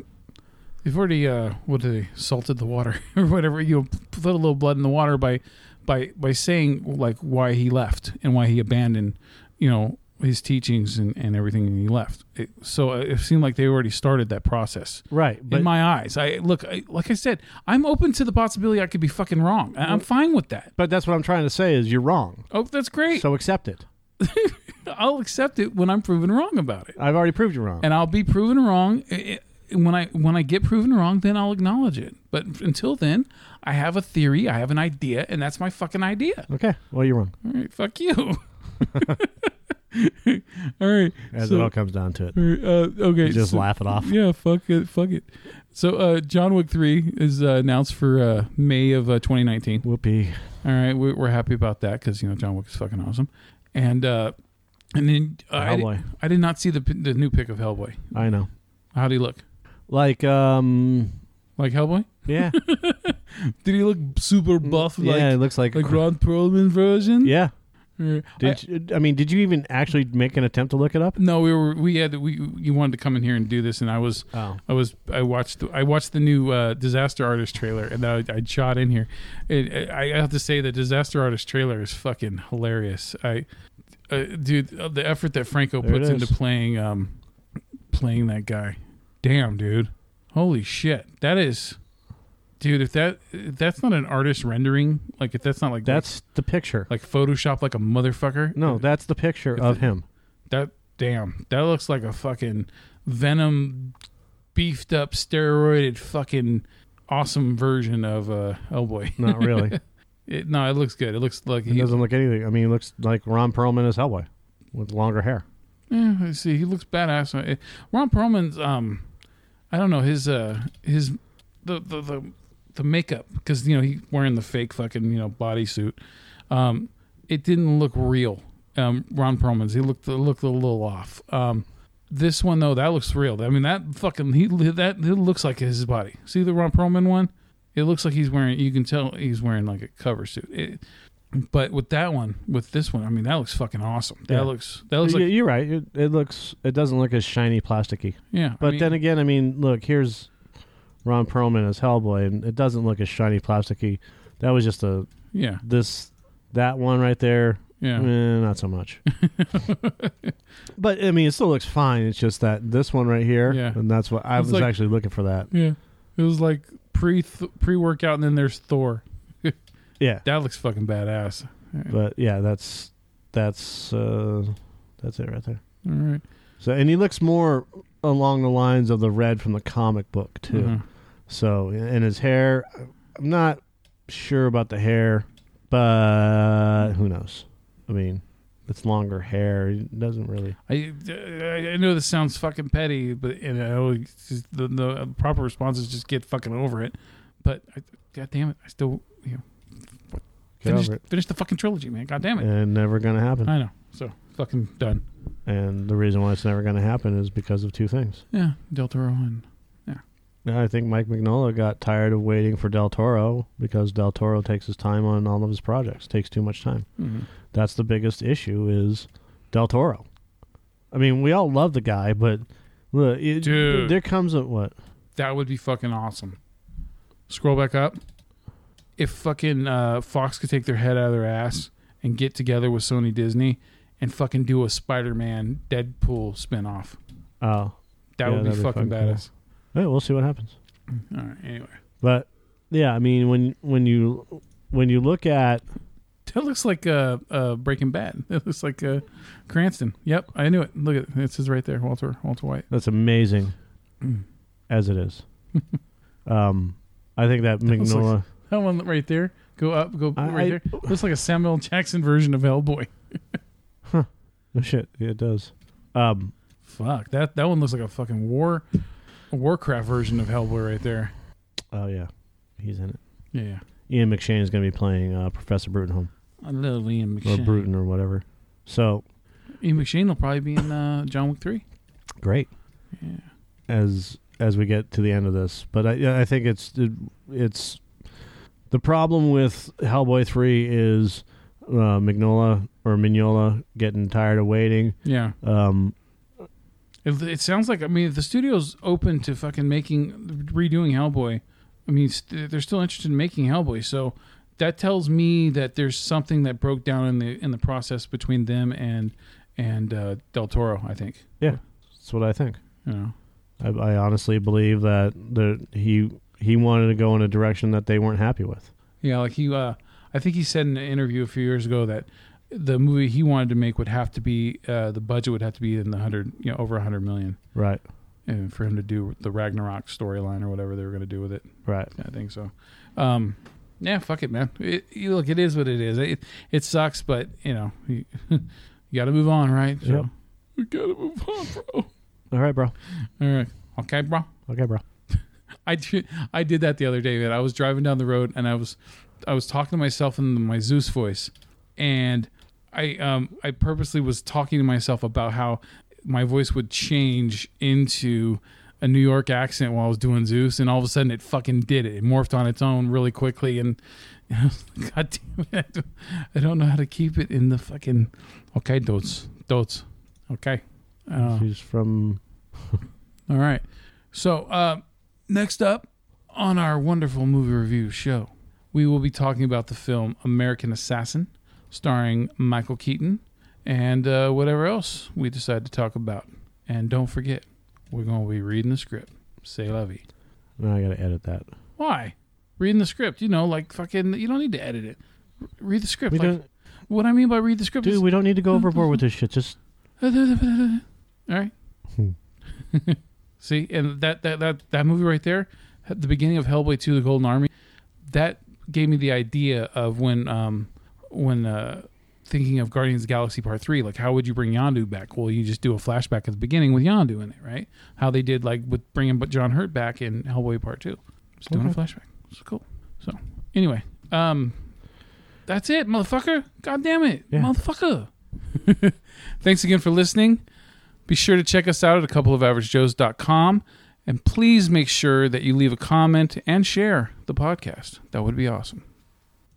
[SPEAKER 5] they've already uh, what did they salted the water [laughs] or whatever. You know, put a little blood in the water by by by saying like why he left and why he abandoned you know his teachings and, and everything and he left. It, so uh, it seemed like they already started that process.
[SPEAKER 6] Right, but
[SPEAKER 5] in my eyes, I look I, like I said, I'm open to the possibility I could be fucking wrong. I- I'm fine with that.
[SPEAKER 6] but that's what I'm trying to say is you're wrong.
[SPEAKER 5] Oh, that's great.
[SPEAKER 6] So accept it. [laughs]
[SPEAKER 5] I'll accept it when I'm proven wrong about it.
[SPEAKER 6] I've already proved you wrong.
[SPEAKER 5] and I'll be proven wrong. I- I- When I when I get proven wrong, then I'll acknowledge it. But until then, I have a theory, I have an idea, and that's my fucking idea.
[SPEAKER 6] okay, well you're wrong.
[SPEAKER 5] All right, fuck you. [laughs] all right,
[SPEAKER 6] As
[SPEAKER 5] so-
[SPEAKER 6] it all comes down to it.
[SPEAKER 5] all right, uh, okay,
[SPEAKER 6] Just
[SPEAKER 5] so-
[SPEAKER 6] laugh it off. [laughs]
[SPEAKER 5] Yeah, fuck it, fuck it. So, uh, John Wick three is uh, announced for uh, May of uh, 2019.
[SPEAKER 6] Whoopee.
[SPEAKER 5] All right, we're, we're happy about that because you know John Wick is fucking awesome, and uh, and then uh, I, did,
[SPEAKER 6] Hellboy.
[SPEAKER 5] I did not see the the new pic of Hellboy.
[SPEAKER 6] I know.
[SPEAKER 5] How do he look?
[SPEAKER 6] Like um
[SPEAKER 5] Like Hellboy?
[SPEAKER 6] yeah. [laughs]
[SPEAKER 5] Did he look super buff like
[SPEAKER 6] yeah, it looks like
[SPEAKER 5] like Ron Perlman version?
[SPEAKER 6] Yeah.
[SPEAKER 5] Or-
[SPEAKER 6] Did you, I mean, did you even actually make an attempt to look it up?
[SPEAKER 5] no, we were we had we you wanted to come in here and do this, and I was
[SPEAKER 6] Oh.
[SPEAKER 5] I was I watched I watched the new uh, Disaster Artist trailer, and I, I shot in here. It, I have to say the Disaster Artist trailer is fucking hilarious. I, uh, dude, uh, the effort that Franco
[SPEAKER 6] There
[SPEAKER 5] puts into playing um playing that guy, damn dude, holy shit, that is. Dude, if that if that's not an artist rendering, like if that's not like
[SPEAKER 6] That's the picture.
[SPEAKER 5] like Photoshop like a motherfucker.
[SPEAKER 6] No, that's the picture of
[SPEAKER 5] it-
[SPEAKER 6] him.
[SPEAKER 5] That damn, that looks like a fucking Venom beefed up steroided fucking awesome version of uh Hellboy. [laughs]
[SPEAKER 6] Not really. [laughs]
[SPEAKER 5] It, no, it looks good. It looks like
[SPEAKER 6] He
[SPEAKER 5] he.
[SPEAKER 6] doesn't look anything. I mean, he looks like Ron Perlman as Hellboy with longer hair.
[SPEAKER 5] Yeah, I see. He looks badass. Uh, Ron Perlman's um, I don't know his uh his the the the, the makeup because you know he wearing the fake fucking you know bodysuit. Um, it didn't look real. Um, Ron Perlman's he looked looked a little off. Um, this one though, that looks real. I mean, that fucking he that it looks like his body. See the Ron Perlman one? It looks like he's wearing. You can tell he's wearing like a cover suit. It, but with that one, with this one, I mean, that looks fucking awesome. That
[SPEAKER 6] Yeah.
[SPEAKER 5] looks that looks like
[SPEAKER 6] you're right. It, it looks. It doesn't look as shiny, plasticky.
[SPEAKER 5] yeah. I
[SPEAKER 6] But
[SPEAKER 5] mean,
[SPEAKER 6] then again, I mean, look, here's Ron Perlman as Hellboy, and it doesn't look as shiny, plasticky. That was just a
[SPEAKER 5] yeah,
[SPEAKER 6] this that one right there.
[SPEAKER 5] yeah.
[SPEAKER 6] Eh, not so much. [laughs] but I mean, it still looks fine. It's just that this one right here,
[SPEAKER 5] Yeah.
[SPEAKER 6] and that's what I
[SPEAKER 5] It's
[SPEAKER 6] was
[SPEAKER 5] like-
[SPEAKER 6] actually looking for. That,
[SPEAKER 5] Yeah, it was like pre pre workout, and then there's Thor. [laughs]
[SPEAKER 6] yeah.
[SPEAKER 5] That looks fucking badass.
[SPEAKER 6] But yeah, that's that's uh that's it right there.
[SPEAKER 5] All right.
[SPEAKER 6] So, and he looks more along the lines of the red from the comic book too.
[SPEAKER 5] Mhm.
[SPEAKER 6] So, and his hair, I'm not sure about the hair, but who knows? I mean, it's longer hair. He doesn't really.
[SPEAKER 5] I, I know this sounds fucking petty, but you know the, the uh, proper response is just get fucking over it. But I, god damn it, I still you know finish,
[SPEAKER 6] it.
[SPEAKER 5] finish the fucking trilogy, man. God damn it,
[SPEAKER 6] And never going to happen.
[SPEAKER 5] I know. So fucking done.
[SPEAKER 6] And the reason why it's never going to happen is because of two things.
[SPEAKER 5] Yeah, Del Toro and
[SPEAKER 6] I think Mike Mignola got tired of waiting for Del Toro because Del Toro takes his time on all of his projects. Takes too much time.
[SPEAKER 5] mhm.
[SPEAKER 6] That's the biggest issue is Del Toro. I mean, we all love the guy, but look, it,
[SPEAKER 5] Dude.
[SPEAKER 6] there comes a what?
[SPEAKER 5] that would be fucking awesome. Scroll back up. If fucking uh, Fox could take their head out of their ass and get together with Sony Disney and fucking do a Spider-Man Deadpool spinoff,
[SPEAKER 6] Oh,
[SPEAKER 5] that
[SPEAKER 6] Yeah,
[SPEAKER 5] would be fucking
[SPEAKER 6] fucking cool. We'll see what happens.
[SPEAKER 5] All right. Anyway,
[SPEAKER 6] But yeah, I mean, when when you when you look at
[SPEAKER 5] that looks like uh, uh, Breaking Bad. [laughs] It looks like uh, Cranston. Yep, I knew it. Look at it. It says right there, Walter Walter White.
[SPEAKER 6] that's amazing
[SPEAKER 5] Mm.
[SPEAKER 6] as it is. [laughs] um, I think that
[SPEAKER 5] looks like- [laughs] That one right there. Go up. Go
[SPEAKER 6] I-
[SPEAKER 5] right there. Looks like a Samuel Jackson version of Hellboy. huh.
[SPEAKER 6] oh shit, yeah, it does. Um,
[SPEAKER 5] Fuck that. That one looks like a fucking war, Warcraft version of Hellboy right there.
[SPEAKER 6] oh yeah, he's in it.
[SPEAKER 5] Yeah, yeah.
[SPEAKER 6] Ian McShane is going to be playing uh, Professor Bruttenholm
[SPEAKER 5] I love Ian
[SPEAKER 6] or
[SPEAKER 5] McShane.
[SPEAKER 6] Bruton or whatever. So
[SPEAKER 5] Ian McShane will probably be in uh, John Wick three.
[SPEAKER 6] great.
[SPEAKER 5] Yeah.
[SPEAKER 6] as as we get to the end of this. But I I think it's it's the problem with Hellboy three is uh, Mignola or Mignola getting tired of waiting.
[SPEAKER 5] Yeah.
[SPEAKER 6] Um,
[SPEAKER 5] It, it sounds like I mean the studio's open to fucking making redoing Hellboy. I mean st- they're still interested in making Hellboy, so that tells me that there's something that broke down in the in the process between them and and uh, Del Toro. I think.
[SPEAKER 6] Yeah, that's what I think.
[SPEAKER 5] You know.
[SPEAKER 6] I, I honestly believe that the he he wanted to go in a direction that they weren't happy with.
[SPEAKER 5] Yeah, like he, uh, I think he said in an interview a few years ago that the movie he wanted to make would have to be uh, the budget would have to be in the hundred, you know, over a hundred million,
[SPEAKER 6] Right.
[SPEAKER 5] and for him to do the Ragnarok storyline or whatever they were going to do with it.
[SPEAKER 6] Right.
[SPEAKER 5] I think so. Um, yeah, fuck it, man. It, you look, it is what it is. It it sucks, but you know, [laughs] you, you got to move on, right? So,
[SPEAKER 6] Yep.
[SPEAKER 5] we got to move on, bro.
[SPEAKER 6] All right, bro.
[SPEAKER 5] All right, okay, bro.
[SPEAKER 6] Okay, bro. [laughs]
[SPEAKER 5] I did, I did that the other day. Man. I was driving down the road and I was I was talking to myself in my Zeus voice, and I um I purposely was talking to myself about how my voice would change into a New York accent while I was doing Zeus, and all of a sudden it fucking did it. It morphed on its own really quickly, and, [laughs] I was like, God damn it, I don't, know how to keep it in the fucking okay, dots, dots. okay. Uh,
[SPEAKER 6] He's from [laughs]
[SPEAKER 5] all right. So, uh, next up on our wonderful movie review show, we will be talking about the film American Assassin, starring Michael Keaton, and uh, whatever else we decide to talk about. And don't forget, we're going to be reading the script. Say la vie.
[SPEAKER 6] No, I got to edit that.
[SPEAKER 5] Why? Reading the script, you know, like fucking, you don't need to edit it. R- Read the script.
[SPEAKER 6] We
[SPEAKER 5] Like,
[SPEAKER 6] don't,
[SPEAKER 5] what I mean by read the script
[SPEAKER 6] dude.
[SPEAKER 5] is
[SPEAKER 6] We don't need to go [laughs] overboard with this shit. Just [laughs]
[SPEAKER 5] all right.
[SPEAKER 6] Hmm. [laughs]
[SPEAKER 5] See, and that, that that that movie right there, at the beginning of Hellboy 2: The Golden Army, that gave me the idea of when um when uh thinking of Guardians of the Galaxy Part 3, like how would you bring Yondu back? Well, you just do a flashback at the beginning with Yondu in it, right? How they did like with bringing John Hurt back in Hellboy Part 2. Just doing a flashback. It's cool. So, anyway, um That's it, motherfucker. God damn it,
[SPEAKER 6] Yeah.
[SPEAKER 5] motherfucker. [laughs] Thanks again for listening. Be sure to check us out at a couple of averagejoes.com and please make sure that you leave a comment and share the podcast. That would be awesome.